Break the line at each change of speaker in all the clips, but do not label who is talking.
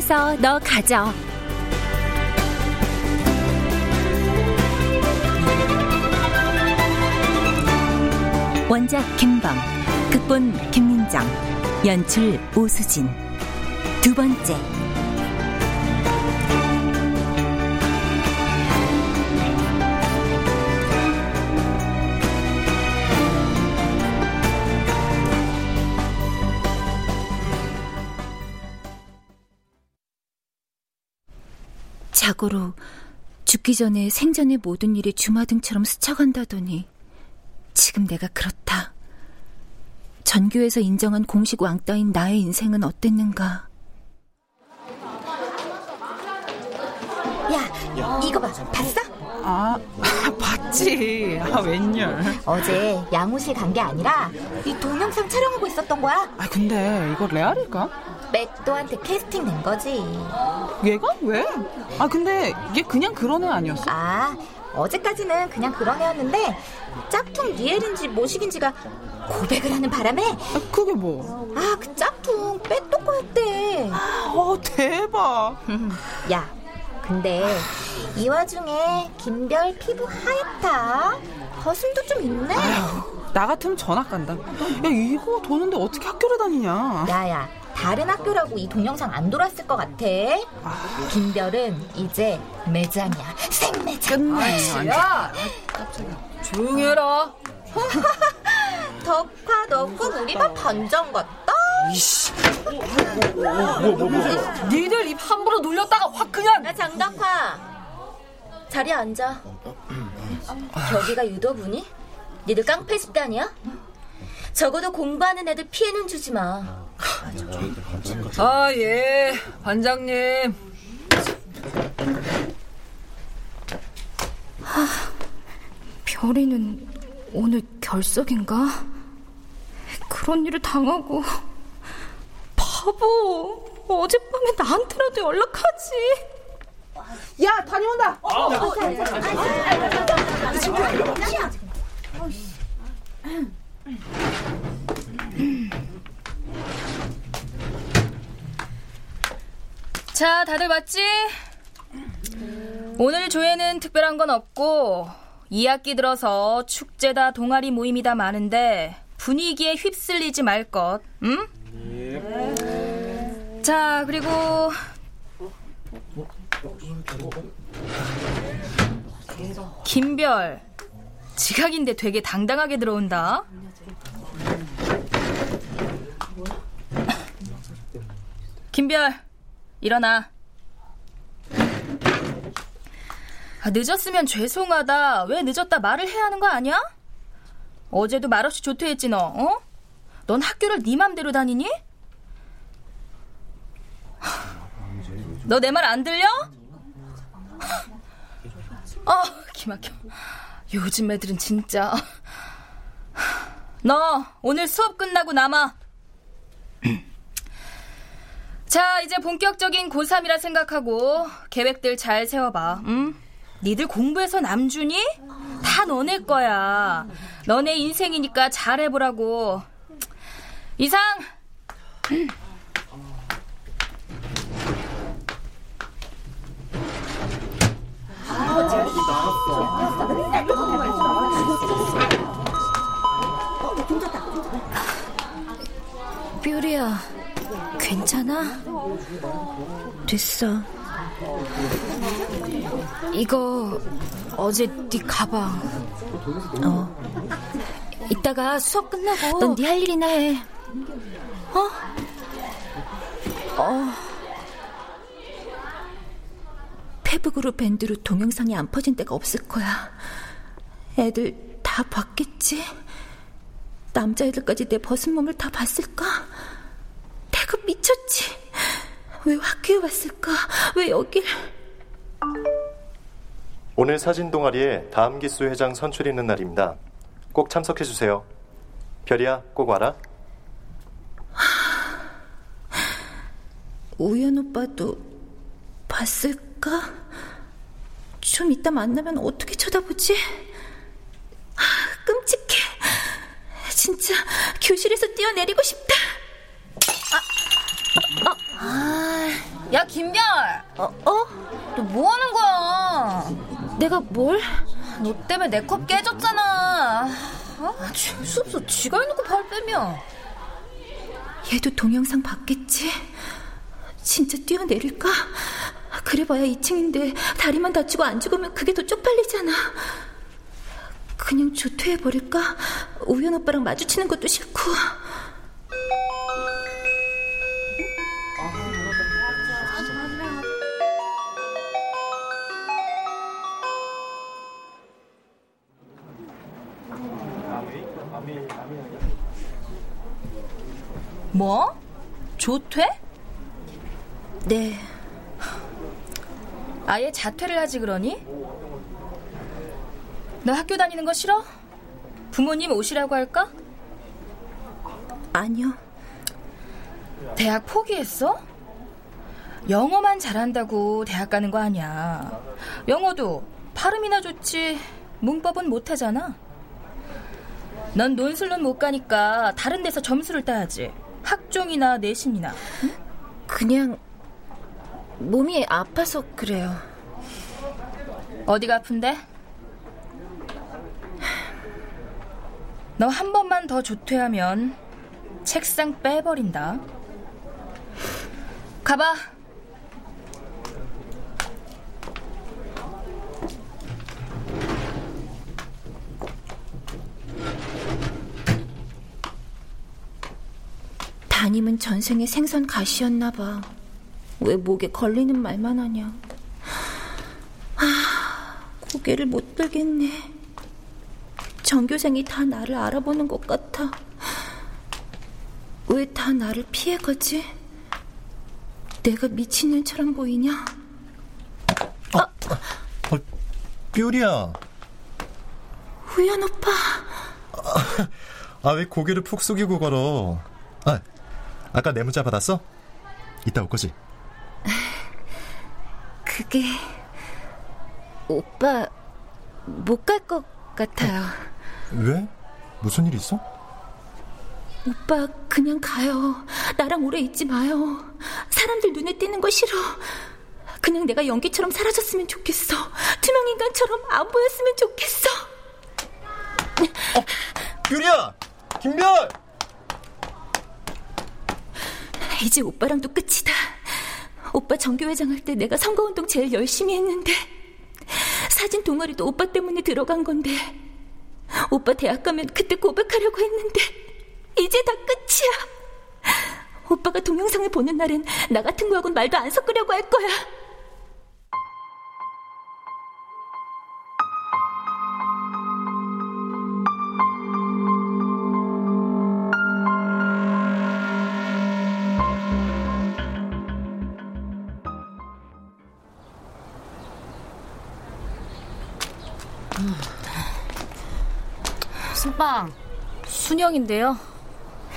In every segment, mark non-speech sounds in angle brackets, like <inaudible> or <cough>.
해서 너 가져. 원작 김범, 극본 김민정, 연출 오수진. 두 번째. 자고로 죽기 전에 생전의 모든 일이 주마등처럼 스쳐간다더니 지금 내가 그렇다. 전교에서 인정한 공식 왕따인 나의 인생은 어땠는가?
야, 이거 봐. 봤어?
아, <laughs> 봤지. 아, 웬열.
어제 양호실 간 게 아니라 이 동영상 촬영하고 있었던 거야.
아, 근데 이거 레알일까?
맥도한테 캐스팅 된 거지.
얘가? 왜? 아, 근데 얘 그냥 그런 애 아니었어?
아, 어제까지는 그냥 그런 애였는데 짝퉁 리엘인지 모식인지가 고백을 하는 바람에
아, 그게 뭐?
아, 그 짝퉁 빼똑거였대.
어, 대박.
야, 근데 이 와중에 김별 피부 하얗다. 거슴도 좀 있네.
아휴, 나 같으면 전학 간다. 야, 이거 도는데 어떻게 학교를 다니냐?
야야, 다른 학교라고 이 동영상 안 돌았을 것 같아. 김별은 이제 매장이야. 생매장.
야,
조용히 해라. <laughs>
덕화 너꼭 우리 반 반장 같다.
니들 입 함부로 놀렸다가 확 그냥.
야 장덕화, 자리에 앉아. 여기가 유도부니? 니들 깡패 집단이야? 적어도 공부하는 애들 피해는 주지 마.
아, 예. 반장님.
별이는 오늘 결석인가? 그런 일을 당하고 바보 어젯밤에 나한테라도 연락하지
야, 다녀온다.
자, 다들 봤지? 오늘 조회는 특별한 건 없고 2학기 들어서 축제다 동아리 모임이다 많은데 분위기에 휩쓸리지 말 것, 응? 자, 그리고 김별 지각인데 되게 당당하게 들어온다. 김별 일어나. 아, 늦었으면 죄송하다. 왜 늦었다 말을 해야 하는 거 아니야? 어제도 말없이 조퇴했지 너. 어? 넌 학교를 네 맘대로 다니니? 너 내 말 안 들려? 아, 기막혀. 요즘 애들은 진짜. 너 오늘 수업 끝나고 남아. 자, 이제 본격적인 고3이라 생각하고 계획들 잘 세워봐. 응? 니들 공부해서 남주니? 다 너네 거야. 너네 인생이니까 잘해보라고. 이상.
뷰리야, 괜찮아? 됐어.
이거 어제 네 가방.
어.
이따가 수업 끝나고
넌 네 할 일이나 해.
어? 어.
페북으로 밴드로 동영상이 안 퍼진 데가 없을 거야. 애들 다 봤겠지? 남자애들까지 내 벗은 몸을 다 봤을까? 내가 미쳤지. 왜 학교에 왔을까? 왜 여길?
오늘 사진 동아리에 다음 기수 회장 선출 있는 날입니다. 꼭 참석해 주세요. 별이야, 꼭 와라.
우연 오빠도 봤을까? 좀 이따 만나면 어떻게 쳐다보지? 아, 끔찍해. 진짜 교실에서 뛰어내리고 싶다.
아, 아, 야 김별.
어? 어?
너 뭐 하는 거야?
내가 뭘?
너 때문에 내 컵 깨졌잖아. 아, 재수 없어. 지가 해놓고 발 빼면.
얘도 동영상 봤겠지? 진짜 뛰어내릴까? 그래봐야 2층인데 다리만 다치고 안 죽으면 그게 더 쪽팔리잖아. 그냥 조퇴해버릴까? 우연 오빠랑 마주치는 것도 싫고.
뭐? 조퇴?
네.
아예 자퇴를 하지 그러니? 너 학교 다니는 거 싫어? 부모님 오시라고 할까?
아니요.
대학 포기했어? 영어만 잘한다고 대학 가는 거 아니야. 영어도 발음이나 좋지 문법은 못하잖아. 넌 논술론 못 가니까 다른 데서 점수를 따야지. 학종이나 내신이나. 응?
그냥 몸이 아파서 그래요.
어디가 아픈데? 너 한 번만 더 조퇴하면 책상 빼버린다. 가봐.
담임은 전생에 생선 가시였나 봐. 왜 목에 걸리는 말만 하냐. 아, 고개를 못 들겠네. 전교생이 다 나를 알아보는 것 같아. 왜 다 나를 피해가지? 내가 미친 년처럼 보이냐?
어, 어, 뷰리야.
우연 오빠.
아, 왜 고개를 푹 숙이고 걸어? 아, 아까 내 문자 받았어? 이따 올 거지?
그게 오빠 못 갈 것 같아요.
왜? 무슨 일 있어?
오빠 그냥 가요. 나랑 오래 있지 마요. 사람들 눈에 띄는 거 싫어. 그냥 내가 연기처럼 사라졌으면 좋겠어. 투명 인간처럼 안 보였으면 좋겠어.
어, 뷰리야, 김별.
이제 오빠랑도 끝이다. 오빠 정교회장 할 때 내가 선거운동 제일 열심히 했는데 사진 동아리도 오빠 때문에 들어간 건데 오빠 대학 가면 그때 고백하려고 했는데 이제 다 끝이야. 오빠가 동영상을 보는 날엔 나 같은 거하고는 말도 안 섞으려고 할 거야.
순빵
순영인데요.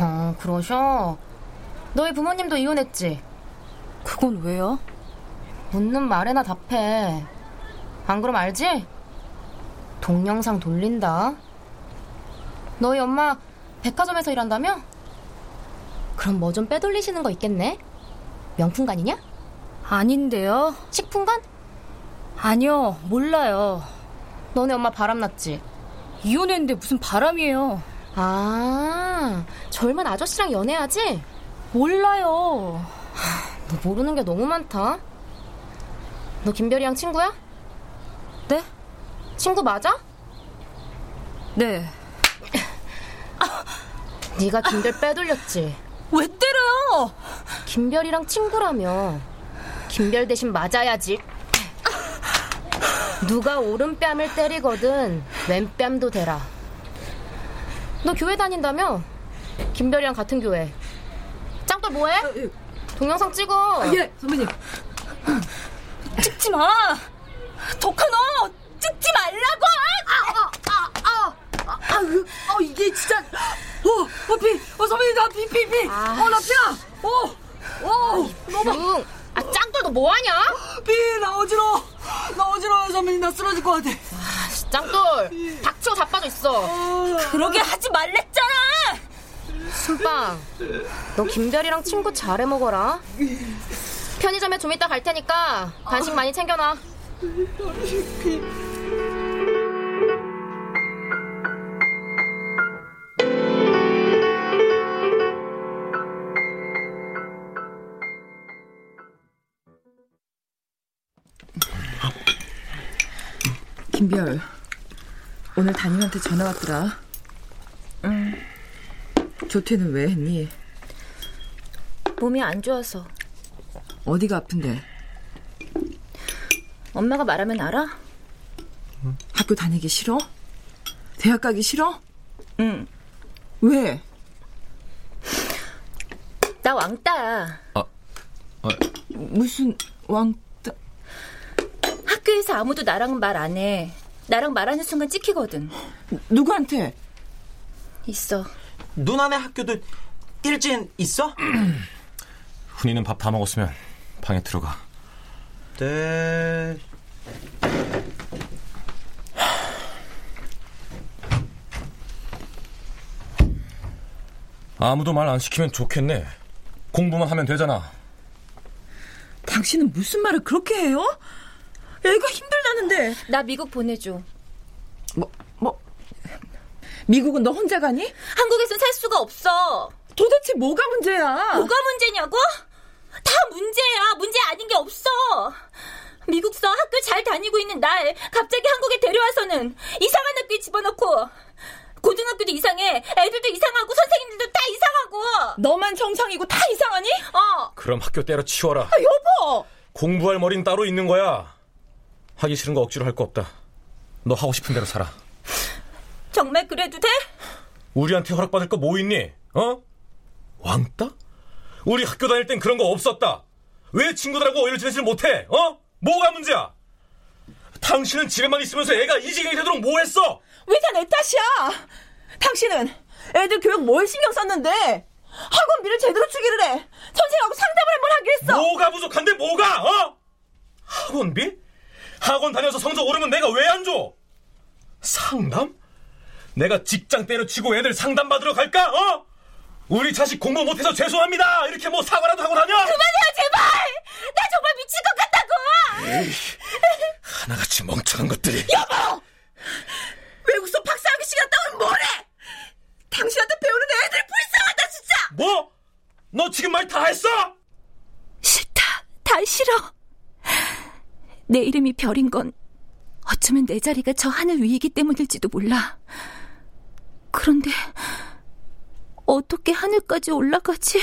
어, 그러셔. 너희 부모님도 이혼했지?
그건 왜요?
묻는 말에나 답해. 안 그럼 알지? 동영상 돌린다. 너희 엄마 백화점에서 일한다며? 그럼 뭐 좀 빼돌리시는 거 있겠네? 명품관이냐?
아닌데요.
식품관?
아니요, 몰라요.
너네 엄마 바람났지?
이혼했는데 무슨 바람이에요.
아, 젊은 아저씨랑 연애하지?
몰라요.
너 모르는 게 너무 많다. 너 김별이랑 친구야?
네?
친구 맞아?
네. <laughs>
네가 김별 빼돌렸지?
왜 때려요?
김별이랑 친구라며. 김별 대신 맞아야지. 누가 오른뺨을 때리거든 왼뺨도 대라. 너 교회 다닌다며? 김별이랑 같은 교회. 짱돌 뭐해? 동영상 찍어.
아, 예, 선배님.
찍지 마. 독하너 찍지 말라고.
아, 아, 아, 아, 아, 으, 어, 이게 진짜. 어, 어, 피, 어, 선배님, 나 피, 피, 피. 어, 나 피야. 어, 어,
너무. 아, 너 뭐하냐?
피, 나 어지러워. 나 어지러워, 선배님. 나 쓰러질 것 같아.
아, 짱돌. 닥치고 자빠져 있어.
그러게 하지 말랬잖아.
술빵, 너 김별이랑 친구 잘해 먹어라. 편의점에 좀 이따 갈 테니까 간식 많이 챙겨놔.
김별, 오늘 담임한테 전화 왔더라. 응. 조퇴는 왜 했니?
몸이 안 좋아서.
어디가 아픈데?
엄마가 말하면 알아?
학교 다니기 싫어? 대학 가기 싫어?
응.
왜?
나 왕따야.
아, 아.
무슨 왕 따?
학교에서 아무도 나랑 말 안 해. 나랑 말하는 순간 찍히거든.
누구한테?
있어.
누나네 학교도 일진 있어? <clears throat>
훈이는 밥 다 먹었으면 방에 들어가.
네.
아무도 말 안 시키면 좋겠네. 공부만 하면 되잖아.
당신은 무슨 말을 그렇게 해요? 애가 힘들다는데.
나 미국 보내줘.
뭐, 뭐. 미국은 너 혼자 가니?
한국에선 살 수가 없어.
도대체 뭐가 문제야?
뭐가 문제냐고? 다 문제야. 문제 아닌 게 없어. 미국서 학교 잘 다니고 있는 날 갑자기 한국에 데려와서는 이상한 학교에 집어넣고 고등학교도 이상해. 애들도 이상하고 선생님들도 다 이상하고.
너만 정상이고 다 이상하니?
어.
그럼 학교 때려 치워라.
아, 여보!
공부할 머리는 따로 있는 거야. 하기 싫은 거 억지로 할 거 없다. 너 하고 싶은 대로 살아.
정말 그래도 돼?
우리한테 허락받을 거 뭐 있니? 어? 왕따? 우리 학교 다닐 땐 그런 거 없었다. 왜 친구들하고 어울려 지내지를 못해? 어? 뭐가 문제야? 당신은 집에만 있으면서 애가 이 지경이 되도록 뭐 했어?
왜 다 내 탓이야? 당신은 애들 교육 뭘 신경 썼는데 학원비를 제대로 주기를 해. 선생님하고 상담을 한번 하기로 했어.
뭐가 부족한데 뭐가? 어? 학원비? 학원 다녀서 성적 오르면 내가 왜 안 줘? 상담? 내가 직장 때려치고 애들 상담 받으러 갈까? 어? 우리 자식 공부 못해서 죄송합니다. 이렇게 뭐 사과라도 하고 다녀?
그만해요 제발. 나 정말 미칠 것 같다고.
에이, 하나같이 멍청한 것들이.
여보! 외국서 박사 아저씨 갔다 오면 뭐래? 당신한테 배우는 애들 불쌍하다 진짜.
뭐? 너 지금 말 다 했어?
싫다. 다 싫어. 내 이름이 별인 건 어쩌면 내 자리가 저 하늘 위이기 때문일지도 몰라. 그런데 어떻게 하늘까지 올라가지?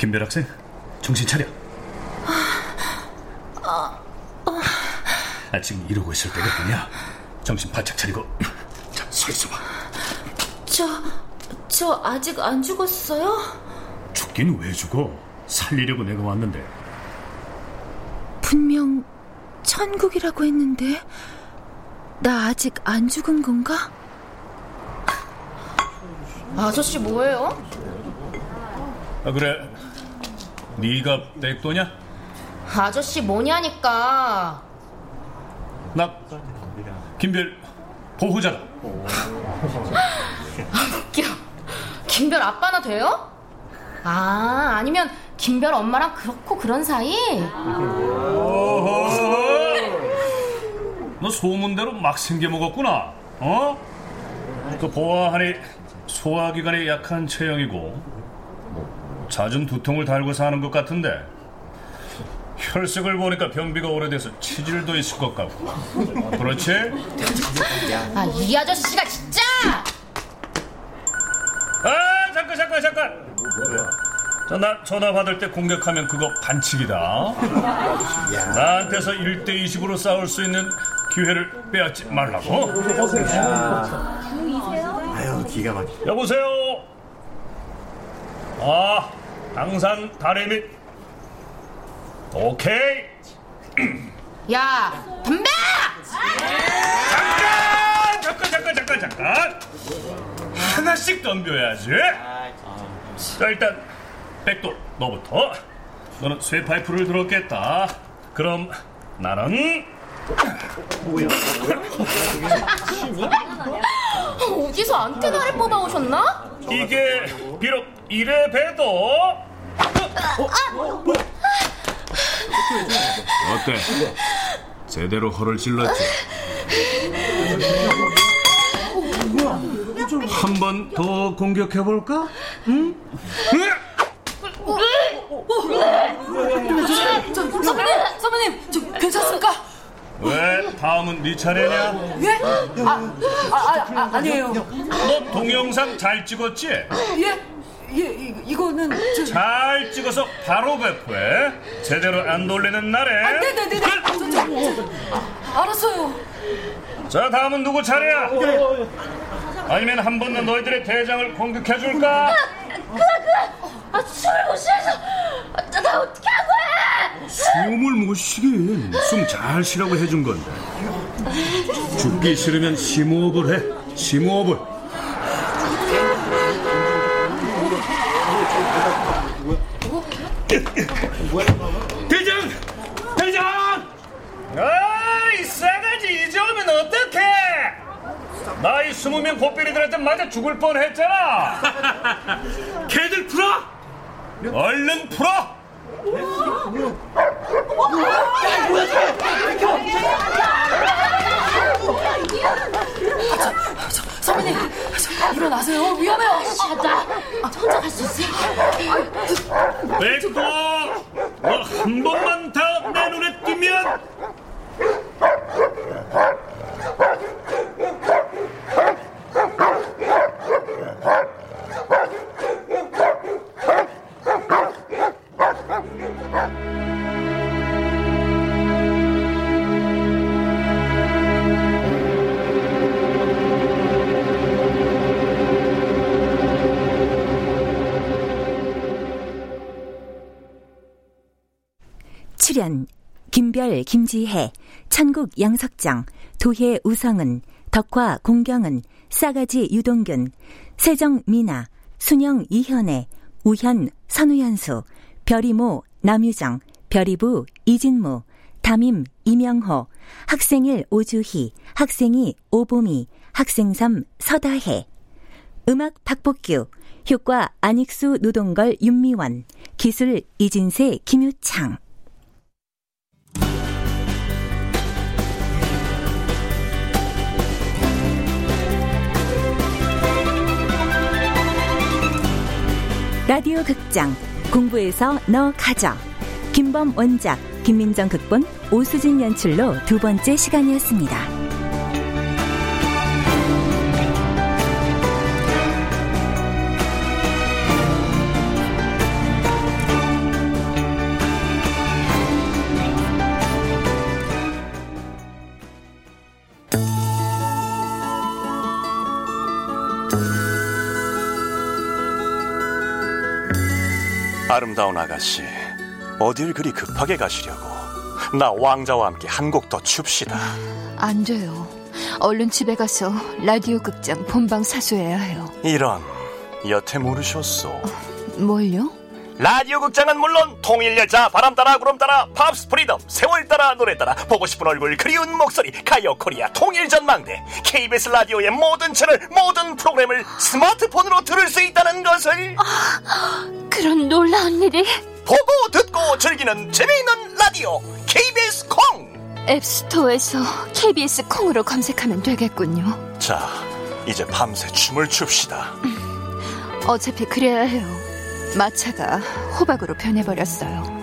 김별 학생, 정신 차려. 아, 지금 이러고 있을 때가 뭐냐? 정신 바짝 차리고 <clears throat> 서 있어봐.
저, 저 아직 안 죽었어요?
죽긴 왜 죽어? 살리려고 내가 왔는데.
분명 천국이라고 했는데 나 아직 안 죽은 건가?
아저씨 뭐예요?
아 그래. 네가 백도냐?
아저씨 뭐냐니까.
나 김별 보호자다.
웃겨. 김별 아빠나 돼요? 아, 아니면 김별 엄마랑 그렇고 그런 사이?
너 소문대로 막 생겨 먹었구나. 어? 그 보아하니 소화기관에 약한 체형이고 잦은 두통을 달고 사는 것 같은데 혈색을 보니까 변비가 오래돼서 치질도 있을 것 같고 그렇지?
아, 이 아저씨가 진짜!
아 잠깐 잠깐 잠깐 자, 나 전화 받을 때 공격하면 그거 반칙이다 나한테서 1대20으로 싸울 수 있는 기회를 빼앗지 말라고
아유, 기가 막혀.
여보세요 아 당산 다리미 오케이.
야, 담배!
잠깐! 잠깐 잠깐 잠깐 잠깐. 하나씩 덤벼야지. 자 일단 백도 너부터. 너는 쇠 파이프를 들었겠다. 그럼 나는 <laughs>
어디서 안테나를 뽑아오셨나?
이게 비록 이래 봬도 어때? 제대로 허를 찔렀지? 한 번 더 공격해볼까? 응?
저, 선배님, 선배님, 저 괜찮습니까?
왜? 다음은 네 차례냐?
예? 아, 아, 아, 아 아 니에요.
너 동영상 잘 찍었지?
예? 예, 이, 이거는 저...
잘 찍어서 바로 배포해. 제대로 안 돌리는 날에.
아, 네네네네. 저, 저, 저, 아, 알았어요.
자, 다음은 누구 차례야? 아니면 한 번 더 너희들의 대장을 공격해 줄까?
그래 그래 아 숨을 못 쉬어서 아, 나 어떻게 한 거야
숨을 못 쉬게 숨잘 쉬라고 해준 건데. 죽기 싫으면 심호흡을 해. 심호흡을. 대장! 대장! 아이 싸가지 이제 오면 어떡해? 나이 스무 명 고삐리들한테 맞아 죽을 뻔했잖아. 걔들 <laughs> 풀어? 얼른 풀어
선배님, 저, 일어나세요. 위험해요.
아, 나 혼자 갈 수 있어
백도 너한 번만 더 내 눈에 띄면
김별 김지혜 천국 양석정 도혜 우성은 덕화 공경은 싸가지 유동균 세정 미나 순영 이현애 우현 선우현수 별이모 남유정 별이부 이진무 담임 이명호 학생일 오주희 학생이 오보미 학생삼 서다혜. 음악 박복규 효과 안익수 노동걸 윤미원 기술 이진세 김유창 라디오 극장 공부해서 너 가져 김범 원작 김민정 극본 오수진 연출로 두 번째 시간이었습니다.
아름다운 아가씨, 어딜 그리 급하게 가시려고? 나 왕자와 함께 한 곡 더 춥시다.
안 돼요. 얼른 집에 가서 라디오 극장 본방 사수해야 해요.
이런, 여태 모르셨소.
뭘요?
라디오 극장은 물론 통일열차, 바람 따라 구름 따라 팝스 프리덤, 세월 따라 노래 따라 보고 싶은 얼굴 그리운 목소리 가요 코리아 통일 전망대 KBS 라디오의 모든 채널 모든 프로그램을 스마트폰으로 들을 수 있다는 것을
그런 놀라운 일이
보고 듣고 즐기는 재미있는 라디오 KBS 콩.
앱스토어에서 KBS 콩으로 검색하면 되겠군요.
자, 이제 밤새 춤을 춥시다.
어차피 그래야 해요. 마차가 호박으로 변해버렸어요.